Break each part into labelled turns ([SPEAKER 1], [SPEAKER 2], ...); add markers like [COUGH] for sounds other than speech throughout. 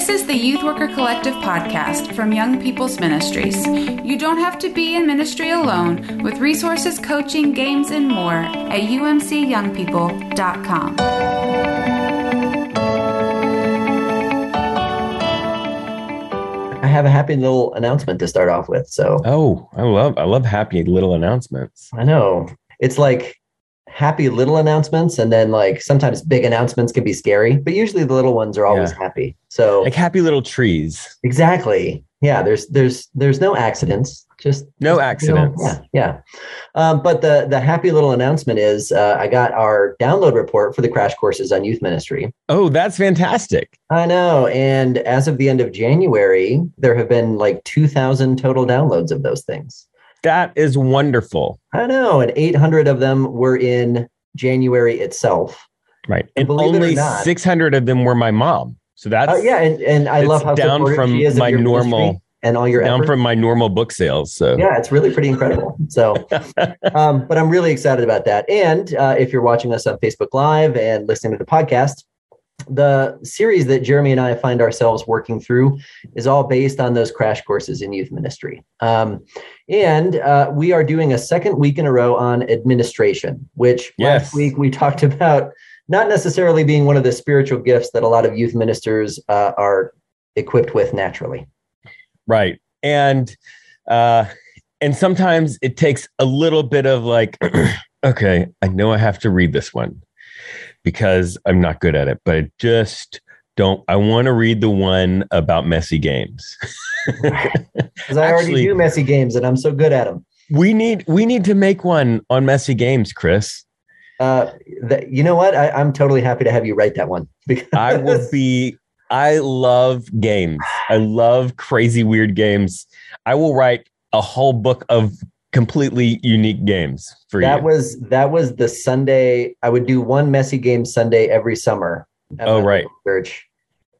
[SPEAKER 1] This is the Youth Worker Collective podcast from Young People's Ministries. You don't have to be in ministry alone with resources, coaching, games, and more at umcyoungpeople.com.
[SPEAKER 2] I have a happy little announcement to start off with. So,
[SPEAKER 3] Oh, I love I love happy little announcements.
[SPEAKER 2] I know it's like happy little announcements, and then like sometimes big announcements can be scary, but usually the little ones are always
[SPEAKER 3] Yeah.
[SPEAKER 2] happy. So,
[SPEAKER 3] Like happy little trees.
[SPEAKER 2] exactly. Yeah, there's there's there's no accidents. Just
[SPEAKER 3] No
[SPEAKER 2] just, you know,
[SPEAKER 3] accidents.
[SPEAKER 2] yeah, yeah. Um, but the the happy little announcement is uh, I got our download report for the crash courses on youth ministry.
[SPEAKER 3] Oh, that's fantastic.
[SPEAKER 2] I know, and as of the end of January, there have been like two thousand total downloads of those things.
[SPEAKER 3] That is wonderful.
[SPEAKER 2] I know, and 800 of them were in January itself.
[SPEAKER 3] Right.
[SPEAKER 2] And
[SPEAKER 3] And
[SPEAKER 2] believe it or
[SPEAKER 3] only
[SPEAKER 2] not-
[SPEAKER 3] 600 of them were my mom. So that's
[SPEAKER 2] Uh, yeah, and, and I love how
[SPEAKER 3] down from my normal-
[SPEAKER 2] and all your
[SPEAKER 3] down
[SPEAKER 2] efforts.
[SPEAKER 3] from my normal book sales. So
[SPEAKER 2] yeah, it's really pretty incredible. So, [LAUGHS] um, but I'm really excited about that. And uh, if you're watching us on Facebook Live and listening to the podcast, the series that Jeremy and I find ourselves working through is all based on those crash courses in youth ministry. Um, and uh, we are doing a second week in a row on administration, which
[SPEAKER 3] Yes.
[SPEAKER 2] last week we [LAUGHS] talked about not necessarily being one of the spiritual gifts that a lot of youth ministers uh, are equipped with naturally.
[SPEAKER 3] right. And uh and sometimes it takes a little bit of like [CLEARS THROAT] okay, I know I have to read this one because I'm not good at it, but I just don't I want to read the one about messy games. [LAUGHS]
[SPEAKER 2] Because I already do messy games and I'm so good at them.
[SPEAKER 3] We need we need to make one on messy games, Chris.
[SPEAKER 2] Uh, you know what? I, I'm totally happy to have you write that one [LAUGHS] because
[SPEAKER 3] I will be I love games. I love crazy weird games. I will write a whole book of completely unique games for
[SPEAKER 2] that
[SPEAKER 3] you.
[SPEAKER 2] was that was the Sunday. I would do one messy game Sunday every summer.
[SPEAKER 3] Oh, right.
[SPEAKER 2] Church,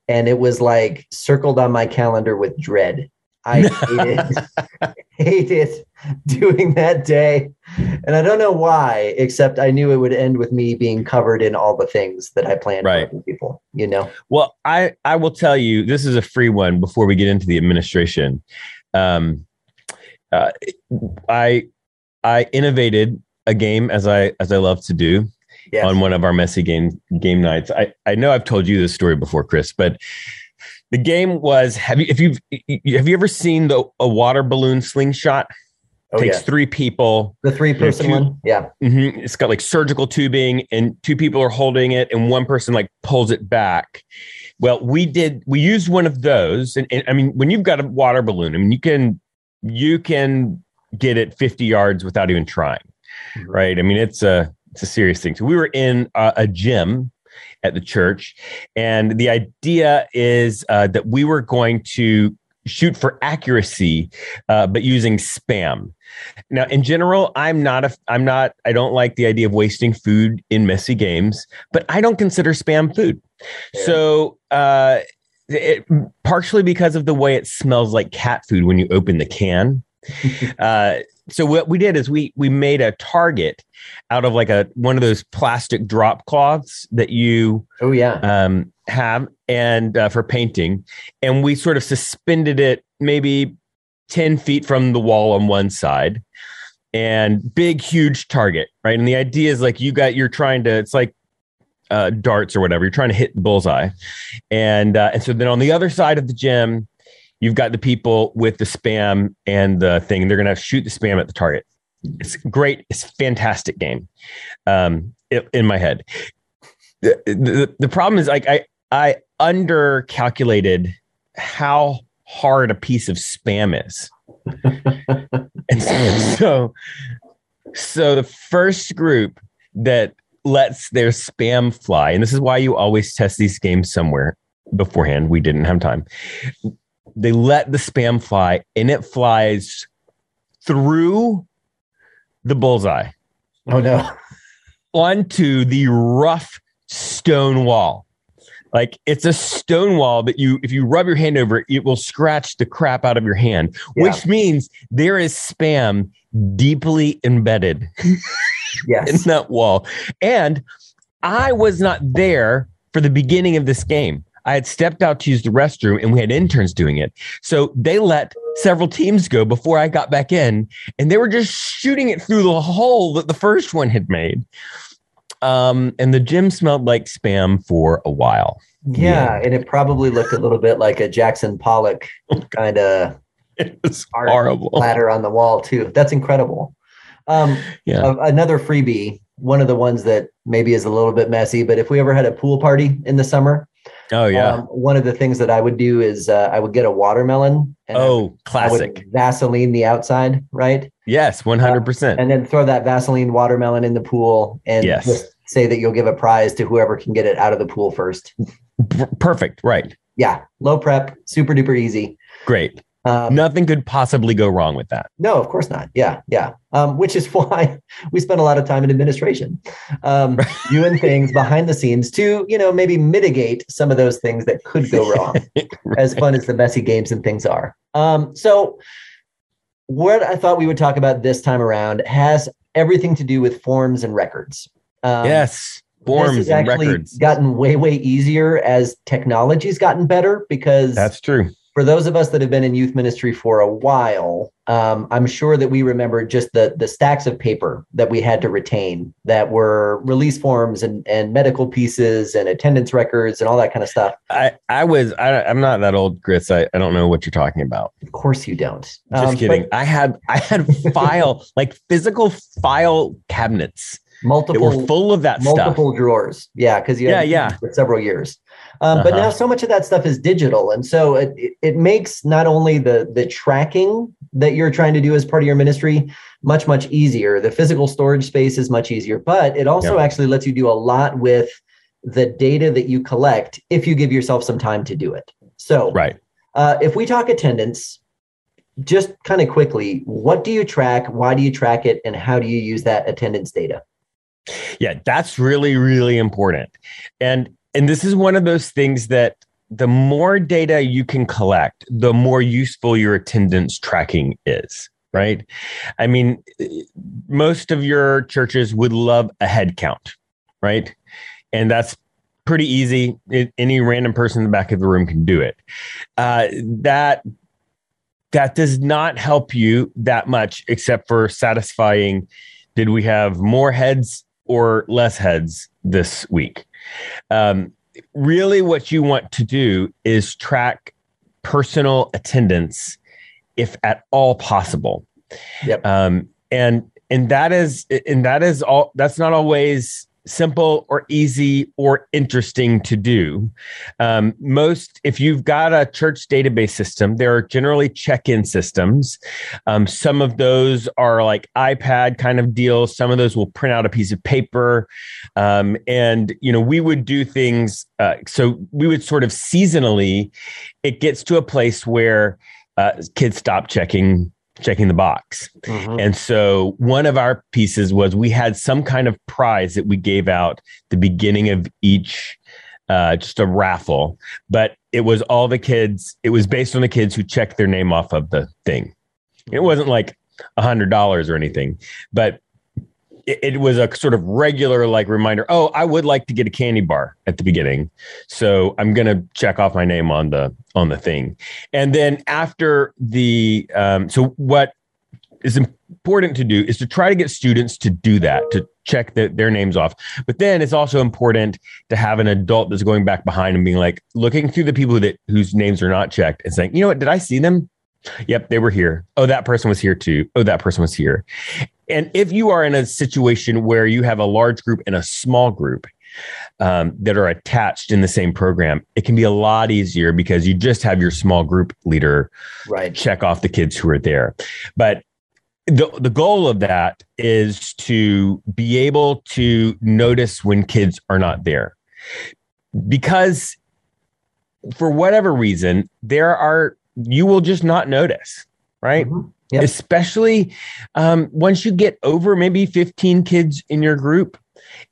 [SPEAKER 2] and it was like circled on my calendar with dread. I [LAUGHS] hated hated doing that day, and I don't know why. Except I knew it would end with me being covered in all the things that I planned
[SPEAKER 3] Right.
[SPEAKER 2] for people. You know.
[SPEAKER 3] Well, I I will tell you this is a free one before we get into the administration. Um uh, I I innovated a game as I as I love to do
[SPEAKER 2] Yes.
[SPEAKER 3] on one of our messy game game nights. I, I know I've told you this story before, Chris, but the game was have you if you've have you ever seen the a water balloon slingshot?
[SPEAKER 2] oh
[SPEAKER 3] Takes
[SPEAKER 2] yeah.
[SPEAKER 3] three people.
[SPEAKER 2] The three person
[SPEAKER 3] two-
[SPEAKER 2] one. Yeah.
[SPEAKER 3] Mhm. It's got like surgical tubing, and two people are holding it, and one person like pulls it back. Well, we did. We used one of those, and, and I mean, when you've got a water balloon, I mean, you can you can get it 50 yards without even trying, right? I mean, it's a it's a serious thing. So we were in a, a gym at the church, and the idea is uh, that we were going to shoot for accuracy, uh, but using spam. Now, in general, I'm not a I'm not I don't like the idea of wasting food in messy games, but I don't consider spam food.
[SPEAKER 2] Yeah.
[SPEAKER 3] So, uh, it, partially because of the way it smells like cat food when you open the can. [LAUGHS] uh, so what we did is we we made a target out of like a one of those plastic drop cloths that you
[SPEAKER 2] Oh yeah.
[SPEAKER 3] um, have and uh, for painting, and we sort of suspended it maybe ten feet from the wall on one side, and big huge target, right? And the idea is like you got you're trying to it's like uh, darts or whatever. You're trying to hit the bullseye, and uh, and so then on the other side of the gym, you've got the people with the spam and the thing. They're gonna shoot the spam at the target. It's great. It's fantastic game. Um, i- in my head, the, the the problem is like I I under calculated how hard a piece of spam is. [LAUGHS] and so so the first group that lets their spam fly, and this is why you always test these games somewhere beforehand. We didn't have time. They let the spam fly, and it flies through the bullseye
[SPEAKER 2] oh no.
[SPEAKER 3] onto the rough stone wall. Like it's a stone wall that you, if you rub your hand over it, it will scratch the crap out of your hand,
[SPEAKER 2] Yeah.
[SPEAKER 3] which means there is spam deeply embedded [LAUGHS] in
[SPEAKER 2] Yes.
[SPEAKER 3] that wall. And I was not there for the beginning of this game. I had stepped out to use the restroom and we had interns doing it. So they let several teams go before I got back in and they were just shooting it through the hole that the first one had made. Um, and the gym smelled like spam for a while.
[SPEAKER 2] Yeah, yeah. and it probably looked a little bit like a Jackson Pollock kind of [LAUGHS]
[SPEAKER 3] horrible
[SPEAKER 2] ladder on the wall too. That's incredible. Um, yeah. another freebie, one of the ones that maybe is a little bit messy, but if we ever had a pool party in the summer,
[SPEAKER 3] oh yeah, um,
[SPEAKER 2] one of the things that I would do is uh, I would get a watermelon.
[SPEAKER 3] And oh, classic!
[SPEAKER 2] Vaseline the outside, right?
[SPEAKER 3] Yes, one hundred percent.
[SPEAKER 2] Uh, and then throw that Vaseline watermelon in the pool, and
[SPEAKER 3] yes. just
[SPEAKER 2] say that you'll give a prize to whoever can get it out of the pool first.
[SPEAKER 3] Perfect. Right.
[SPEAKER 2] Yeah. Low prep, super duper easy.
[SPEAKER 3] Great. Um, Nothing could possibly go wrong with that.
[SPEAKER 2] No, of course not. Yeah, yeah. Um, which is [LAUGHS] why we spend a lot of time in administration, um, [LAUGHS] doing things behind the scenes to, you know, maybe mitigate some of those things that could go wrong. [LAUGHS] right. As fun as the messy games and things are. Um, so, what I thought we would talk about this time around has everything to do with forms and records.
[SPEAKER 3] Um, yes forms this has actually records.
[SPEAKER 2] gotten way way easier as technology's gotten better because
[SPEAKER 3] that's true
[SPEAKER 2] for those of us that have been in youth ministry for a while, um, I'm sure that we remember just the the stacks of paper that we had to retain that were release forms and, and medical pieces and attendance records and all that kind of stuff.
[SPEAKER 3] I, I was I, am not that old, Chris. I, I don't know what you're talking about.
[SPEAKER 2] Of course you don't.
[SPEAKER 3] Just um, kidding. But, I had I had file [LAUGHS] like physical file cabinets
[SPEAKER 2] multiple
[SPEAKER 3] were full of that stuff.
[SPEAKER 2] multiple stuff. drawers. Yeah, because
[SPEAKER 3] yeah yeah
[SPEAKER 2] for several years. Um, uh-huh. But now so much of that stuff is digital, and so it, it, it makes not only the the tracking that you're trying to do as part of your ministry much much easier. The physical storage space is much easier, but it also yeah. actually lets you do a lot with the data that you collect if you give yourself some time to do it. So
[SPEAKER 3] right.
[SPEAKER 2] Uh, if we talk attendance, just kind of quickly, what do you track? Why do you track it? And how do you use that attendance data?
[SPEAKER 3] Yeah, that's really, really important. And and this is one of those things that the more data you can collect, the more useful your attendance tracking is, right? I mean, most of your churches would love a head count, right? And that's pretty easy. Any random person in the back of the room can do it. Uh, that that does not help you that much, except for satisfying. Did we have more heads or less heads this week? Um, really, what you want to do is track personal attendance, if at all possible.
[SPEAKER 2] Yep.
[SPEAKER 3] Um, and and that is and that is all. That's not always simple or easy or interesting to do. Um, most, if you've got a church database system, there are generally check in systems. Um, some of those are like iPad kind of deals. Some of those will print out a piece of paper. Um, and, you know, we would do things. Uh, so we would sort of seasonally, it gets to a place where uh, kids stop checking checking the box. Mm-hmm. And so one of our pieces was we had some kind of prize that we gave out the beginning of each uh, just a raffle, but it was all the kids. It was based on the kids who checked their name off of the thing. It wasn't like a hundred dollars or anything, but it, was a sort of regular like reminder. Oh, I would like to get a candy bar at the beginning, so I'm gonna check off my name on the on the thing, and then after the um, so what is important to do is to try to get students to do that to check the, their names off. But then it's also important to have an adult that's going back behind and being like looking through the people that whose names are not checked and saying you know what? Did i see them Yep, they were here. Oh, that person was here too. Oh, that person was here. And if you are in a situation where you have a large group and a small group um, that are attached in the same program, it can be a lot easier because you just have your small group leader
[SPEAKER 2] right.
[SPEAKER 3] check off the kids who are there. But the, the goal of that is to be able to notice when kids are not there. Because for whatever reason, there are you will just not notice, right? Mm-hmm. Yep. Especially um, once you get over maybe 15 kids in your group,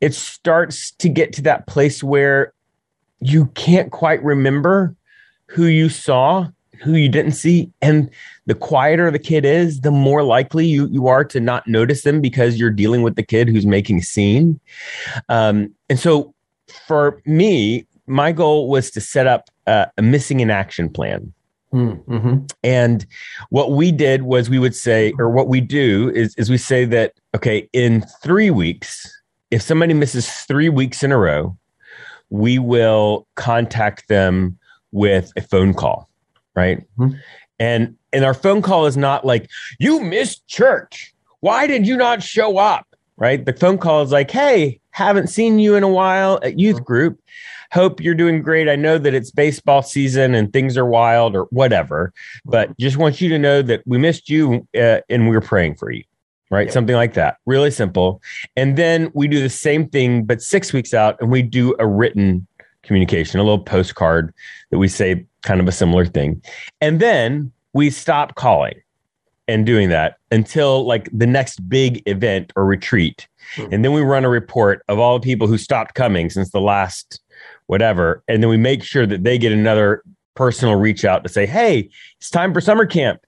[SPEAKER 3] it starts to get to that place where you can't quite remember who you saw, who you didn't see. And the quieter the kid is, the more likely you, you are to not notice them because you're dealing with the kid who's making a scene. Um, and so for me, my goal was to set up uh, a missing in action plan.
[SPEAKER 2] Mm-hmm.
[SPEAKER 3] And what we did was we would say, or what we do is, is we say that, okay, in three weeks, if somebody misses three weeks in a row, we will contact them with a phone call, right?
[SPEAKER 2] Mhm.
[SPEAKER 3] And and our phone call is not like you missed church. Why did you not show up? Right? The phone call is like, "Hey, haven't seen you in a while at youth group. Hope you're doing great. I know that it's baseball season and things are wild or whatever, but just want you to know that we missed you uh, and we are praying for you." Right?
[SPEAKER 2] Yep.
[SPEAKER 3] Something like that. Really simple. And then we do the same thing, but six weeks out, and we do a written communication, a little postcard that we say kind of a similar thing. And then we stop calling and doing that until like the next big event or retreat.
[SPEAKER 2] Mhm.
[SPEAKER 3] And then we run a report of all the people who stopped coming since the last whatever. And then we make sure that they get another personal reach out to say, hey, it's time for summer camp.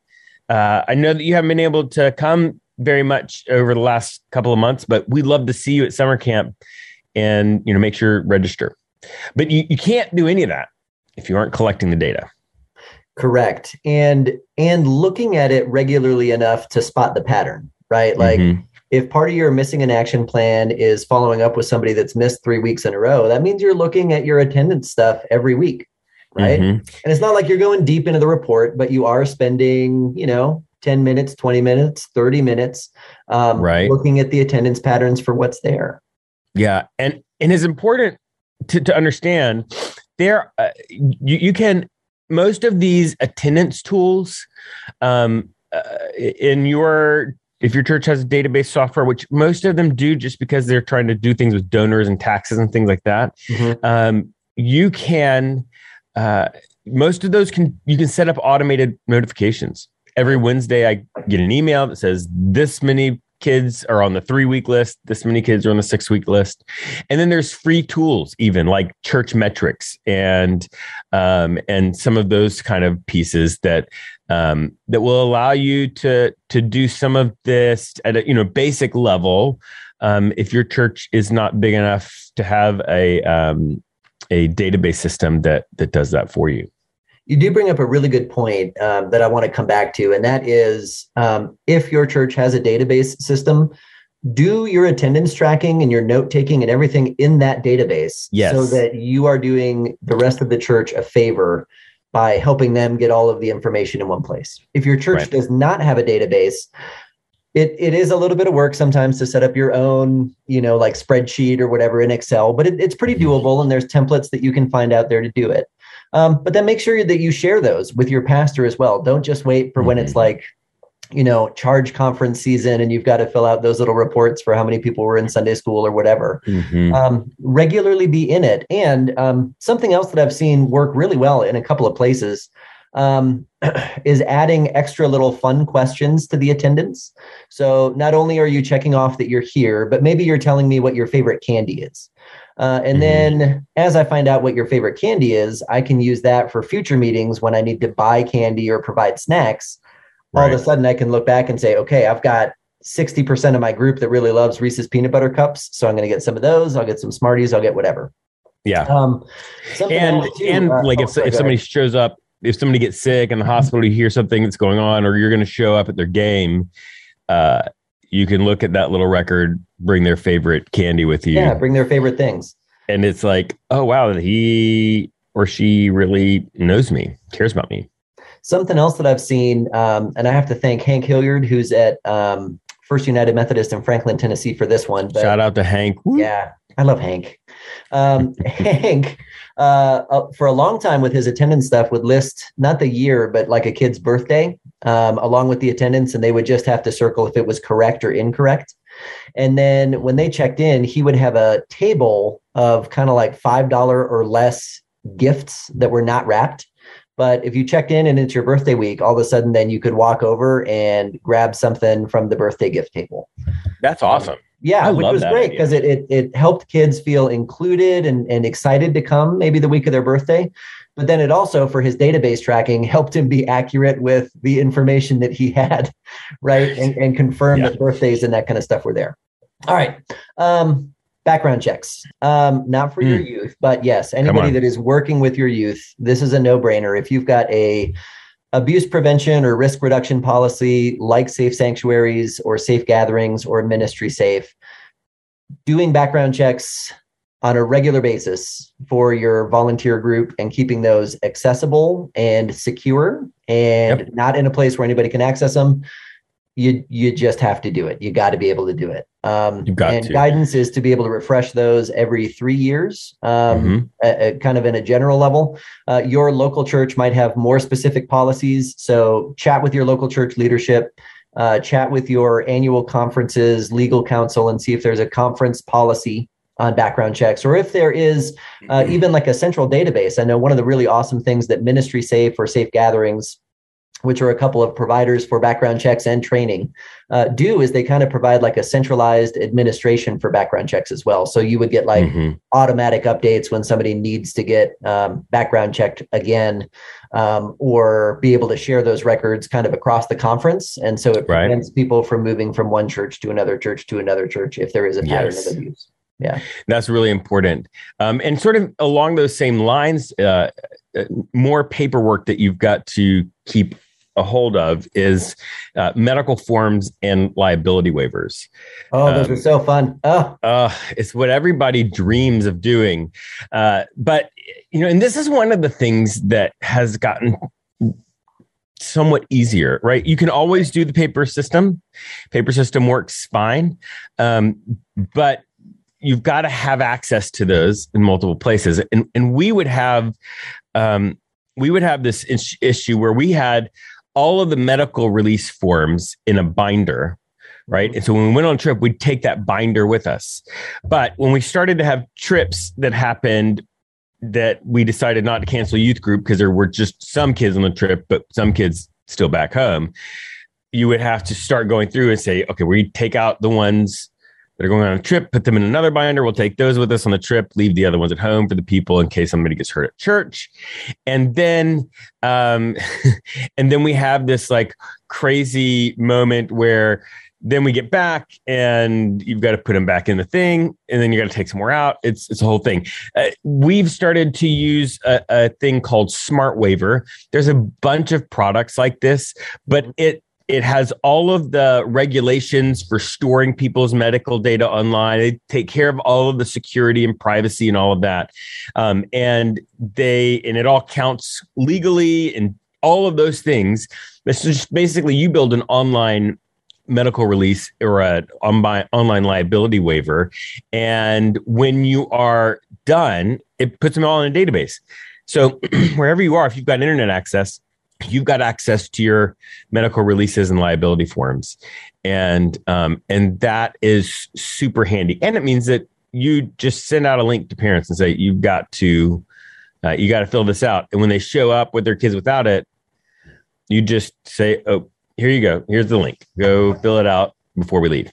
[SPEAKER 3] Uh, I know that you haven't been able to come very much over the last couple of months, but we'd love to see you at summer camp and you know make sure register. But you, you can't do any of that if you aren't collecting the data.
[SPEAKER 2] Correct. And and looking at it regularly enough to spot the pattern, right? Like
[SPEAKER 3] Mhm.
[SPEAKER 2] If part of your missing an action plan is following up with somebody that's missed three weeks in a row, that means you're looking at your attendance stuff every week, right?
[SPEAKER 3] Mhm.
[SPEAKER 2] And it's not like you're going deep into the report, but you are spending, you know, 10 minutes, 20 minutes, 30 minutes, um,
[SPEAKER 3] Right.
[SPEAKER 2] looking at the attendance patterns for what's there.
[SPEAKER 3] Yeah, and and it's important to, to understand there uh, you, you can most of these attendance tools um, uh, in your if your church has a database software, which most of them do, just because they're trying to do things with donors and taxes and things like that. Um, you can uh, most of those can you can set up automated notifications. Every Wednesday, I get an email that says this many kids are on the three week list, this many kids are on the six week list, and then there's free tools, even like church metrics and um, and some of those kind of pieces that um, that will allow you to to do some of this at a you know basic level. Um, if your church is not big enough to have a um, a database system that that does that for you.
[SPEAKER 2] You do bring up a really good point um, that I want to come back to, and that is um, if your church has a database system, do your attendance tracking and your note taking and everything in that database
[SPEAKER 3] Yes.
[SPEAKER 2] so that you are doing the rest of the church a favor by helping them get all of the information in one place. If your church
[SPEAKER 3] Right.
[SPEAKER 2] does not have a database, it, it is a little bit of work sometimes to set up your own, you know, like spreadsheet or whatever in Excel, but it, it's pretty
[SPEAKER 3] Mm-hmm.
[SPEAKER 2] doable and there's templates that you can find out there to do it. Um, but then make sure that you share those with your pastor as well. Don't just wait for when it's
[SPEAKER 3] Mhm.
[SPEAKER 2] like, you know, charge conference season and you've got to fill out those little reports for how many people were in Sunday school or whatever.
[SPEAKER 3] Mhm.
[SPEAKER 2] Um, regularly be in it. And um, something else that I've seen work really well in a couple of places um, [CLEARS THROAT] is adding extra little fun questions to the attendance. So not only are you checking off that you're here, but maybe you're telling me what your favorite candy is. Uh, and
[SPEAKER 3] Mhm.
[SPEAKER 2] then as I find out what your favorite candy is, I can use that for future meetings when I need to buy candy or provide snacks. All of a sudden, I can look back and say, okay, I've got 60% of my group that really loves Reese's peanut butter cups. So I'm going to get some of those. I'll get some Smarties. I'll get whatever.
[SPEAKER 3] Yeah.
[SPEAKER 2] Um,
[SPEAKER 3] and
[SPEAKER 2] too,
[SPEAKER 3] and
[SPEAKER 2] uh,
[SPEAKER 3] like
[SPEAKER 2] oh,
[SPEAKER 3] if,
[SPEAKER 2] sorry,
[SPEAKER 3] if somebody shows up if somebody gets sick in the hospital you hear something that's going on or you're going to show up at their game uh you can look at that little record bring their favorite candy with you
[SPEAKER 2] yeah, bring their favorite things.
[SPEAKER 3] and it's like oh wow he or she really knows me cares about me
[SPEAKER 2] Something else that I've seen, um, and I have to thank Hank Hilliard, who's at um, First United Methodist in Franklin, Tennessee, for this one. But
[SPEAKER 3] shout out to hank
[SPEAKER 2] Yeah, I love Hank. Um, [LAUGHS] Hank, uh, uh, for a long time with his attendance stuff, would list not the year, but like a kid's birthday um, along with the attendance, and they would just have to circle if it was correct or incorrect. And then when they checked in, he would have a table of kind of like $5 or less gifts that were not wrapped. But if you checked in and it's your birthday week, all of a sudden, then you could walk over and grab something from the birthday gift table.
[SPEAKER 3] that's awesome
[SPEAKER 2] Yeah,
[SPEAKER 3] I
[SPEAKER 2] which was great because it, it it helped kids feel included and, and excited to come maybe the week of their birthday. But then it also, for his database tracking, helped him be accurate with the information that he had, [LAUGHS] right? And, and confirm
[SPEAKER 3] Yeah.
[SPEAKER 2] that birthdays and that kind of stuff were there. All right. Um, background checks um, not for mm. your hmm. youth but yes anybody that is working with your youth this is a no-brainer if you've got a abuse prevention or risk reduction policy like safe sanctuaries or safe gatherings or ministry safe doing background checks on a regular basis for your volunteer group and keeping those accessible and secure and yep. not in a place where anybody can access them you you just have to do it you got to be able to do it um, you got and to. guidance is to be able to refresh those every three years um, mm-hmm. a, a kind of in a general level uh, your local church might have more specific policies so chat with your local church leadership uh, chat with your annual conferences legal counsel and see if there's a conference policy on background checks, or if there is uh, mm-hmm. even like a central database. I know one of the really awesome things that Ministry Safe or Safe Gatherings, which are a couple of providers for background checks and training, uh, do is they kind of provide like a centralized administration for background checks as well. So you would get like mm-hmm. automatic updates when somebody needs to get um, background checked again. Um, or be able to share those records kind of across the conference. And so it prevents right. people from moving from one church to another church to another church if there is a pattern yes. of abuse
[SPEAKER 3] yeah that's really important um, and sort of along those same lines uh, uh, more paperwork that you've got to keep a hold of is uh, medical forms and liability waivers.
[SPEAKER 2] Oh, those um, are so fun. Oh,
[SPEAKER 3] uh, it's what everybody dreams of doing. Uh, but, you know, and this is one of the things that has gotten somewhat easier, right? You can always do the paper system. Paper system works fine. Um, but you've got to have access to those in multiple places. And, and we would have, um, we would have this issue where we had all of the medical release forms in a binder right? Mm-hmm. And so when we went on a trip, we'd take that binder with us. But when we started to have trips that happened that we decided not to cancel youth group because there were just some kids on the trip, but some kids still back home, you would have to start going through and say, okay, we take out the ones that are going on a trip, put them in another binder. We'll take those with us on the trip, leave the other ones at home for the people in case somebody gets hurt at church. And then, um, [LAUGHS] and then we have this like crazy moment where then we get back and you've got to put them back in the thing and then you got to take some more out it's it's a whole thing uh, we've started to use a, a thing called smart waiver there's a bunch of products like this but it it has all of the regulations for storing people's medical data online. They take care of all of the security and privacy and all of that. Um, and they and it all counts legally and all of those things. It's just basically you build an online medical release or an online liability waiver. And when you are done, it puts them all in a database. So [CLEARS THROAT] wherever you are, if you've got internet access, you've got access to your medical releases and liability forms and um, and that is super handy and it means that you just send out a link to parents and say you've got to uh, you got to fill this out and when they show up with their kids without it you just say oh here you go here's the link go fill it out before we leave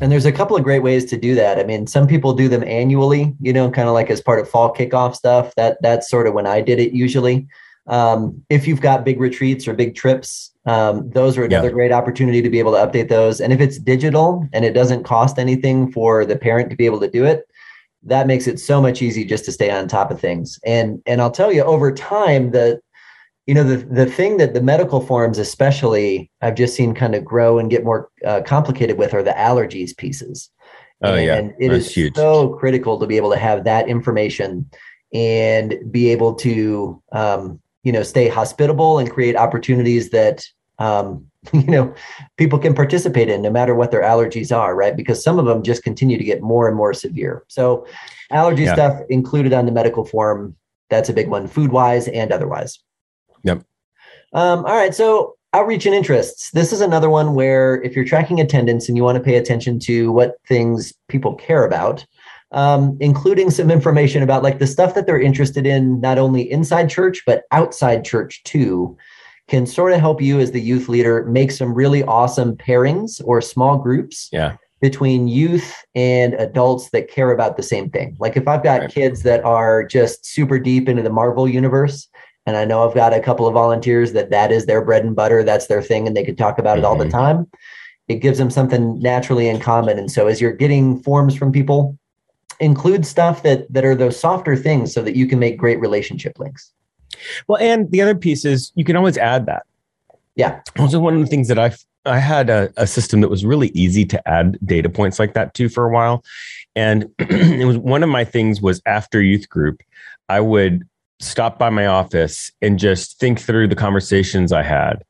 [SPEAKER 2] and there's a couple of great ways to do that. I mean, some people do them annually, you know, kind of like as part of fall kickoff stuff. That that's sort of when I did it usually. Um, if you've got big retreats or big trips, um, those are another yeah. great opportunity to be able to update those. And if it's digital and it doesn't cost anything for the parent to be able to do it, that makes it so much easier just to stay on top of things. And and I'll tell you, over time, the you know the the thing that the medical forms, especially, I've just seen kind of grow and get more uh, complicated with are the allergies pieces.
[SPEAKER 3] Oh
[SPEAKER 2] and
[SPEAKER 3] yeah,
[SPEAKER 2] and it That's is huge. so critical to be able to have that information and be able to um, you know stay hospitable and create opportunities that um, [LAUGHS] you know people can participate in no matter what their allergies are right? Because some of them just continue to get more and more severe. So allergy yeah. stuff included on the medical form that's a big one food wise and otherwise.
[SPEAKER 3] Yep.
[SPEAKER 2] Um, all right so outreach and interests. This is another one where if you're tracking attendance and you want to pay attention to what things people care about um, including some information about like the stuff that they're interested in, not only inside church, but outside church too, can sort of help you as the youth leader make some really awesome pairings or small groups.
[SPEAKER 3] Yeah.
[SPEAKER 2] Between youth and adults that care about the same thing. Like if I've got right. kids that are just super deep into the Marvel universe, and I know I've got a couple of volunteers that that is their bread and butter, that's their thing, and they could talk about mm-hmm. it all the mm-hmm. time. It gives them something naturally in common. And so as you're getting forms from people, include stuff that that are those softer things so that you can make great relationship links.
[SPEAKER 3] Well, and the other piece is you can always add that.
[SPEAKER 2] Yeah.
[SPEAKER 3] Also, one of the things that I I had a, a system that was really easy to add data points like that to for a while, and [CLEARS THROAT] it was one of my things was after youth group, I would stop by my office and just think through the conversations I had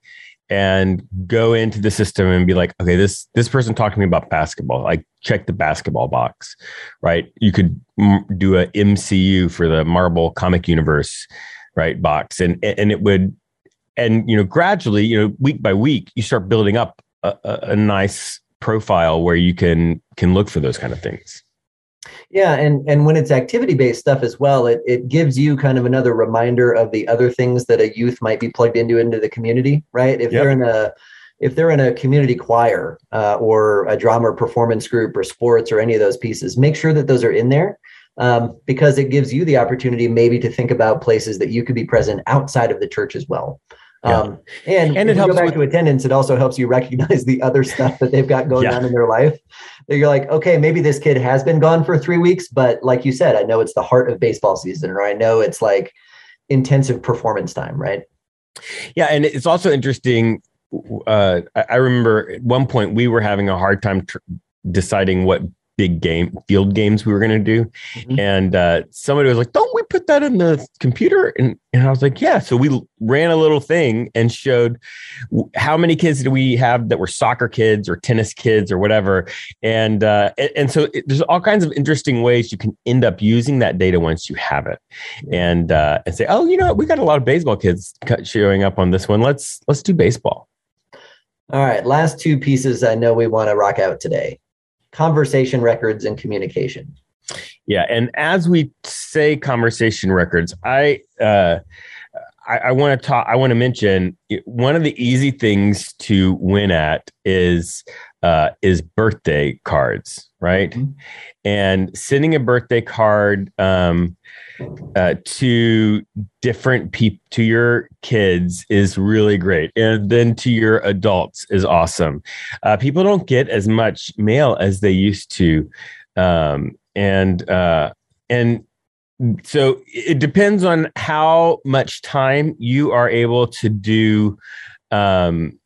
[SPEAKER 3] and go into the system and be like, okay, this this person talked to me about basketball. Like check the basketball box, right? You could m- do a MCU for the Marvel comic universe, right? Box, and and it would, and you know, gradually, you know, week by week, you start building up a, a, a nice profile where you can can look for those kind of things.
[SPEAKER 2] Yeah, and and when it's activity based stuff as well, it it gives you kind of another reminder of the other things that a youth might be plugged into into the community, right? If yep. they're in a if they're in a community choir uh, or a drama or performance group or sports or any of those pieces, make sure that those are in there um, because it gives you the opportunity maybe to think about places that you could be present outside of the church as well. Yeah. Um, and, and it helps go back with, to attendance. It also helps you recognize the other stuff that they've got going yeah. on in their life. That you're like, okay, maybe this kid has been gone for three weeks, but like you said, I know it's the heart of baseball season, or I know it's like intensive performance time, right?
[SPEAKER 3] Yeah, and it's also interesting. Uh, I remember at one point we were having a hard time tr- deciding what big game field games we were going to do. Mm-hmm. and uh, somebody was like don't we put that in the computer? And, and i was like yeah. So we ran a little thing and showed how many kids do we have that were soccer kids or tennis kids or whatever. And uh, and, and, so it, there's all kinds of interesting ways you can end up using that data once you have it. And uh, and say oh you know what? we got a lot of baseball kids showing up on this one. Let's let's do baseball.
[SPEAKER 2] All right last two pieces i know we want to rock out today conversation records and communication.
[SPEAKER 3] Yeah, and as we say conversation records, I uh, I, I want to talk. I want to mention one of the easy things to win at is uh, is birthday cards, right? Mm-hmm. And sending a birthday card um, uh, to different people to your kids is really great and then to your adults is awesome uh, people don't get as much mail as they used to um, and uh, and so it depends on how much time you are able to do um,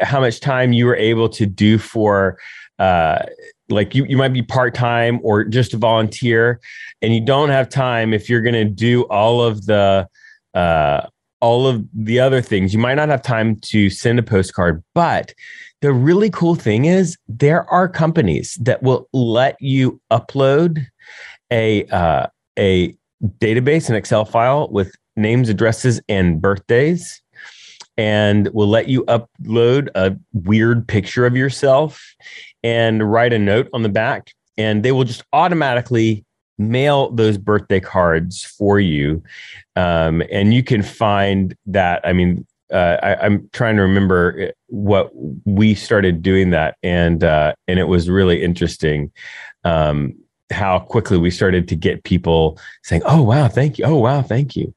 [SPEAKER 3] how much time you were able to do for uh, like you, you might be part-time or just a volunteer and you don't have time if you're going to do all of the uh, all of the other things. You might not have time to send a postcard but the really cool thing is there are companies that will let you upload a uh, a database an excel file with names addresses and birthdays and will let you upload a weird picture of yourself and write a note on the back, and they will just automatically mail those birthday cards for you. Um, and you can find that. I mean, uh, I, am trying to remember what we started doing that, and uh, and it was really interesting. Um, how quickly we started to get people saying, "Oh wow, thank you! Oh wow, thank you,"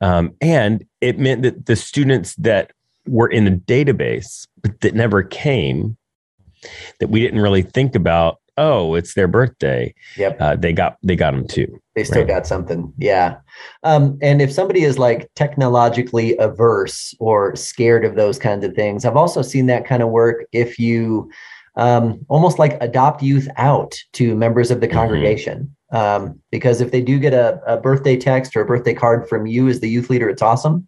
[SPEAKER 3] um, and it meant that the students that were in the database but that never came that we didn't really think about oh it's their birthday.
[SPEAKER 2] Yep.
[SPEAKER 3] Uh, they got they got them too.
[SPEAKER 2] They still right? got something. Yeah. Um, and if somebody is like technologically averse or scared of those kinds of things i've also seen that kind of work if you um, almost like adopt youth out to members of the mm-hmm. congregation um, because if they do get a, a birthday text or a birthday card from you as the youth leader it's awesome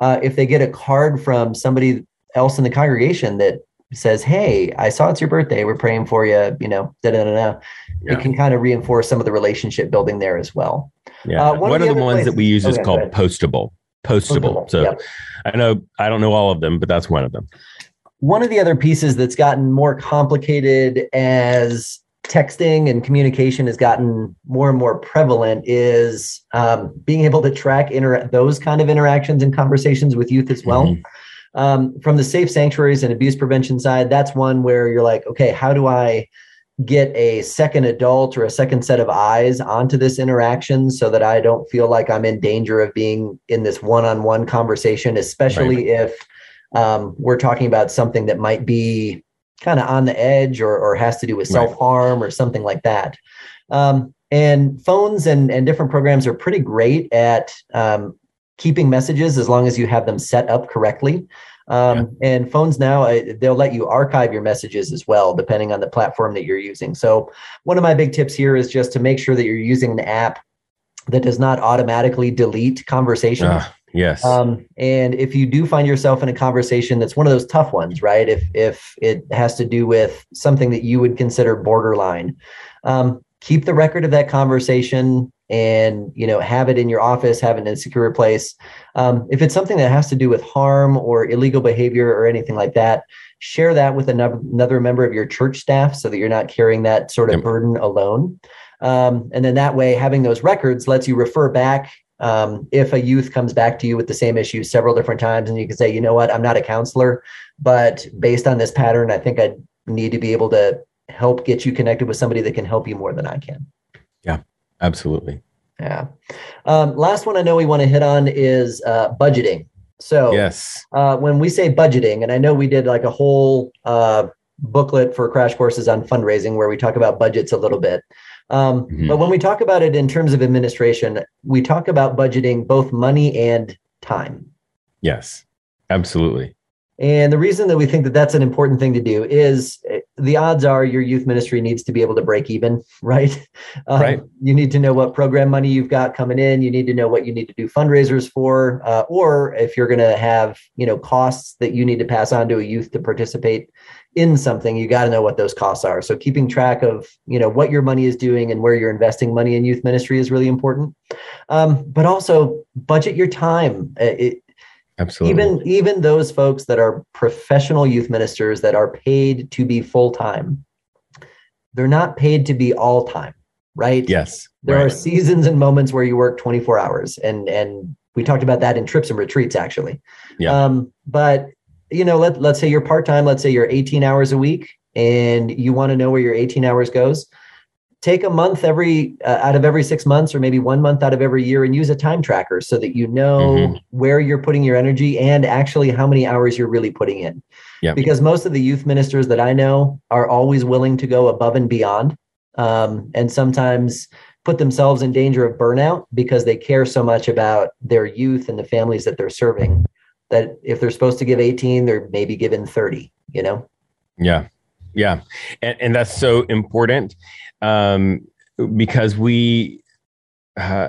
[SPEAKER 2] uh, if they get a card from somebody else in the congregation that says, "Hey, I saw it's your birthday. We're praying for you." You know, da da da. da. Yeah. It can kind of reinforce some of the relationship building there as well.
[SPEAKER 3] Yeah, uh, one, one, of the, the ones places, that we use is called Postable. Postable. Postable. So yep. I know I don't know all of them, but that's one of them.
[SPEAKER 2] One of the other pieces that's gotten more complicated as texting and communication has gotten more and more prevalent is um, being able to track inter- those kind of interactions and conversations with youth as well. Mm-hmm um, from the safe sanctuaries and abuse prevention side, that's one where you're like, okay, how do I get a second adult or a second set of eyes onto this interaction so that I don't feel like I'm in danger of being in this one on one conversation, especially right. if um, we're talking about something that might be kind of on the edge or, or has to do with self harm or something like that. Um, and phones and, and different programs are pretty great at um, keeping messages as long as you have them set up correctly. Um, yeah. And phones now, uh, they'll let you archive your messages as well, depending on the platform that you're using. So, one of my big tips here is just to make sure that you're using an app that does not automatically delete conversations. Uh,
[SPEAKER 3] yes.
[SPEAKER 2] Um, and if you do find yourself in a conversation that's one of those tough ones, right? If if it has to do with something that you would consider borderline, um, keep the record of that conversation and you know have it in your office have it in a secure place um, if it's something that has to do with harm or illegal behavior or anything like that share that with another, another member of your church staff so that you're not carrying that sort of yep. burden alone um, and then that way having those records lets you refer back um, if a youth comes back to you with the same issue several different times and you can say you know what i'm not a counselor but based on this pattern i think i need to be able to help get you connected with somebody that can help you more than i can
[SPEAKER 3] yeah Absolutely.
[SPEAKER 2] Yeah. Um, last one I know we want to hit on is uh, budgeting. So,
[SPEAKER 3] yes,
[SPEAKER 2] uh, when we say budgeting, and I know we did like a whole uh, booklet for crash courses on fundraising where we talk about budgets a little bit. Um, mm-hmm. But when we talk about it in terms of administration, we talk about budgeting both money and time.
[SPEAKER 3] Yes, absolutely.
[SPEAKER 2] And the reason that we think that that's an important thing to do is eh, the odds are your youth ministry needs to be able to break even, [LAUGHS] right?
[SPEAKER 3] Um, right.
[SPEAKER 2] You need to know what program money you've got coming in. You need to know what you need to do fundraisers for, uh, or if you're going to have you know costs that you need to pass on to a youth to participate in something, you got to know what those costs are. So keeping track of you know what your money is doing and where you're investing money in youth ministry is really important. Um, but also budget your time. It,
[SPEAKER 3] Absolutely.
[SPEAKER 2] Even even those folks that are professional youth ministers that are paid to be full time, they're not paid to be all time, right?
[SPEAKER 3] Yes.
[SPEAKER 2] There
[SPEAKER 3] right.
[SPEAKER 2] are seasons and moments where you work 24 hours, and and we talked about that in trips and retreats actually.
[SPEAKER 3] Yeah.
[SPEAKER 2] Um, but you know, let let's say you're part time. Let's say you're 18 hours a week, and you want to know where your 18 hours goes take a month every uh, out of every six months or maybe one month out of every year and use a time tracker so that you know mm-hmm. where you're putting your energy and actually how many hours you're really putting in
[SPEAKER 3] yeah.
[SPEAKER 2] because most of the youth ministers that i know are always willing to go above and beyond um, and sometimes put themselves in danger of burnout because they care so much about their youth and the families that they're serving that if they're supposed to give 18 they're maybe given 30 you know
[SPEAKER 3] yeah yeah and, and that's so important um, because we uh,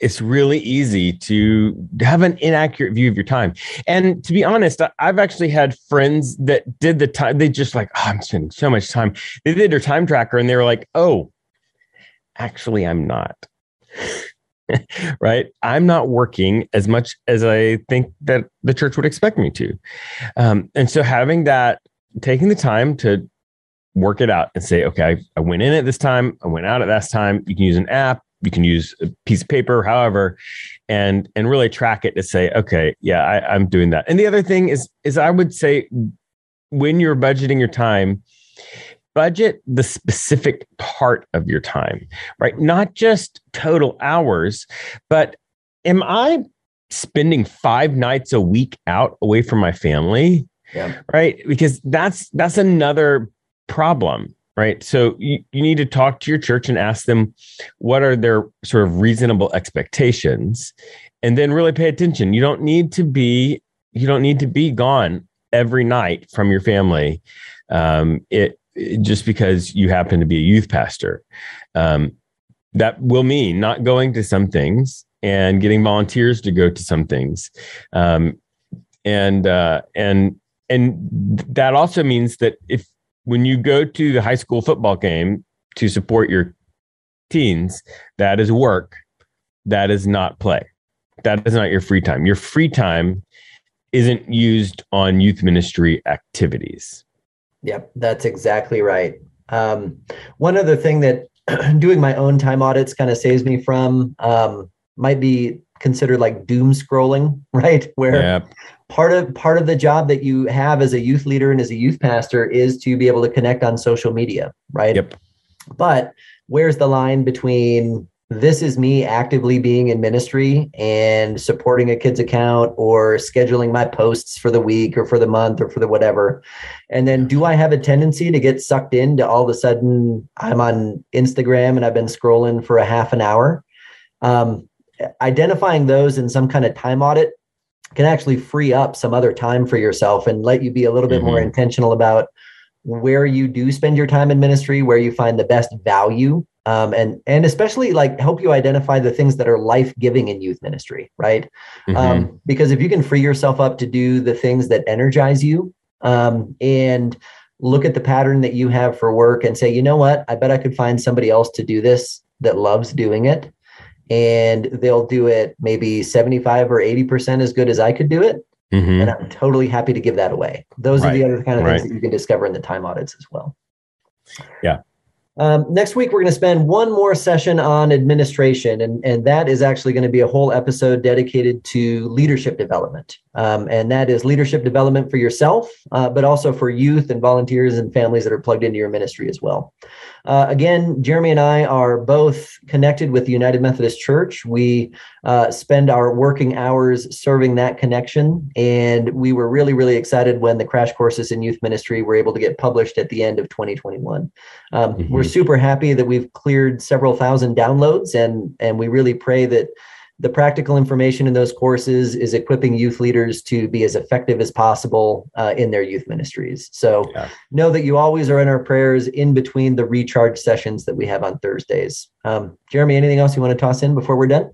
[SPEAKER 3] it's really easy to have an inaccurate view of your time. And to be honest, I've actually had friends that did the time, they just like, oh, I'm spending so much time. They did their time tracker and they were like, oh, actually, I'm not. [LAUGHS] right? I'm not working as much as I think that the church would expect me to. Um, and so having that, taking the time to work it out and say, okay, I, I went in at this time, I went out at this time. You can use an app, you can use a piece of paper, however, and and really track it to say, okay, yeah, I, I'm doing that. And the other thing is is I would say when you're budgeting your time, budget the specific part of your time, right? Not just total hours, but am I spending five nights a week out away from my family?
[SPEAKER 2] Yeah.
[SPEAKER 3] Right. Because that's that's another problem right so you, you need to talk to your church and ask them what are their sort of reasonable expectations and then really pay attention you don't need to be you don't need to be gone every night from your family um, it, it, just because you happen to be a youth pastor um, that will mean not going to some things and getting volunteers to go to some things um, and uh, and and that also means that if when you go to the high school football game to support your teens, that is work. That is not play. That is not your free time. Your free time isn't used on youth ministry activities.
[SPEAKER 2] Yep, that's exactly right. Um, one other thing that [CLEARS THROAT] doing my own time audits kind of saves me from um, might be considered like doom scrolling, [LAUGHS] right? Where yep part of part of the job that you have as a youth leader and as a youth pastor is to be able to connect on social media right
[SPEAKER 3] yep
[SPEAKER 2] but where's the line between this is me actively being in ministry and supporting a kid's account or scheduling my posts for the week or for the month or for the whatever. And then do I have a tendency to get sucked into all of a sudden I'm on Instagram and I've been scrolling for a half an hour? Um, identifying those in some kind of time audit can actually free up some other time for yourself and let you be a little bit mm-hmm. more intentional about where you do spend your time in ministry, where you find the best value um, and and especially like help you identify the things that are life giving in youth ministry, right? Mm-hmm. Um, because if you can free yourself up to do the things that energize you, um, and look at the pattern that you have for work and say, you know what, I bet I could find somebody else to do this that loves doing it, and they'll do it maybe seventy five or eighty percent as good as I could do it. Mm-hmm. And I'm totally happy to give that away. Those right. are the other kind of right. things that you can discover in the time audits as well.
[SPEAKER 3] Yeah.
[SPEAKER 2] Um, next week, we're going to spend one more session on administration, and, and that is actually going to be a whole episode dedicated to leadership development. Um, and that is leadership development for yourself, uh, but also for youth and volunteers and families that are plugged into your ministry as well. Uh, again, Jeremy and I are both connected with the United Methodist Church. We uh, spend our working hours serving that connection. And we were really, really excited when the crash courses in youth ministry were able to get published at the end of 2021. Um, mm-hmm. We're super happy that we've cleared several thousand downloads, and, and we really pray that the practical information in those courses is equipping youth leaders to be as effective as possible uh, in their youth ministries. So yeah. know that you always are in our prayers in between the recharge sessions that we have on Thursdays. Um, Jeremy, anything else you want to toss in before we're done?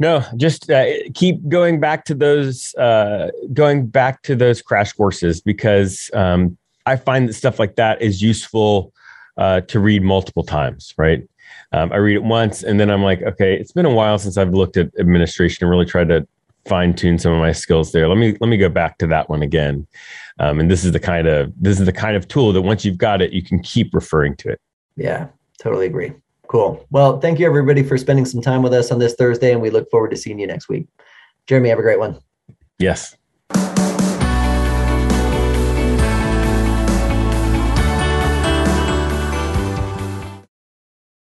[SPEAKER 3] No, just uh, keep going back to those, uh, going back to those crash courses because um, I find that stuff like that is useful uh, to read multiple times, right? Um, I read it once and then I'm like, okay, it's been a while since I've looked at administration and really tried to fine tune some of my skills there. Let me let me go back to that one again. Um, and this is the kind of this is the kind of tool that once you've got it, you can keep referring to it.
[SPEAKER 2] Yeah, totally agree. Cool. Well, thank you everybody for spending some time with us on this Thursday, and we look forward to seeing you next week. Jeremy, have a great one.
[SPEAKER 3] Yes.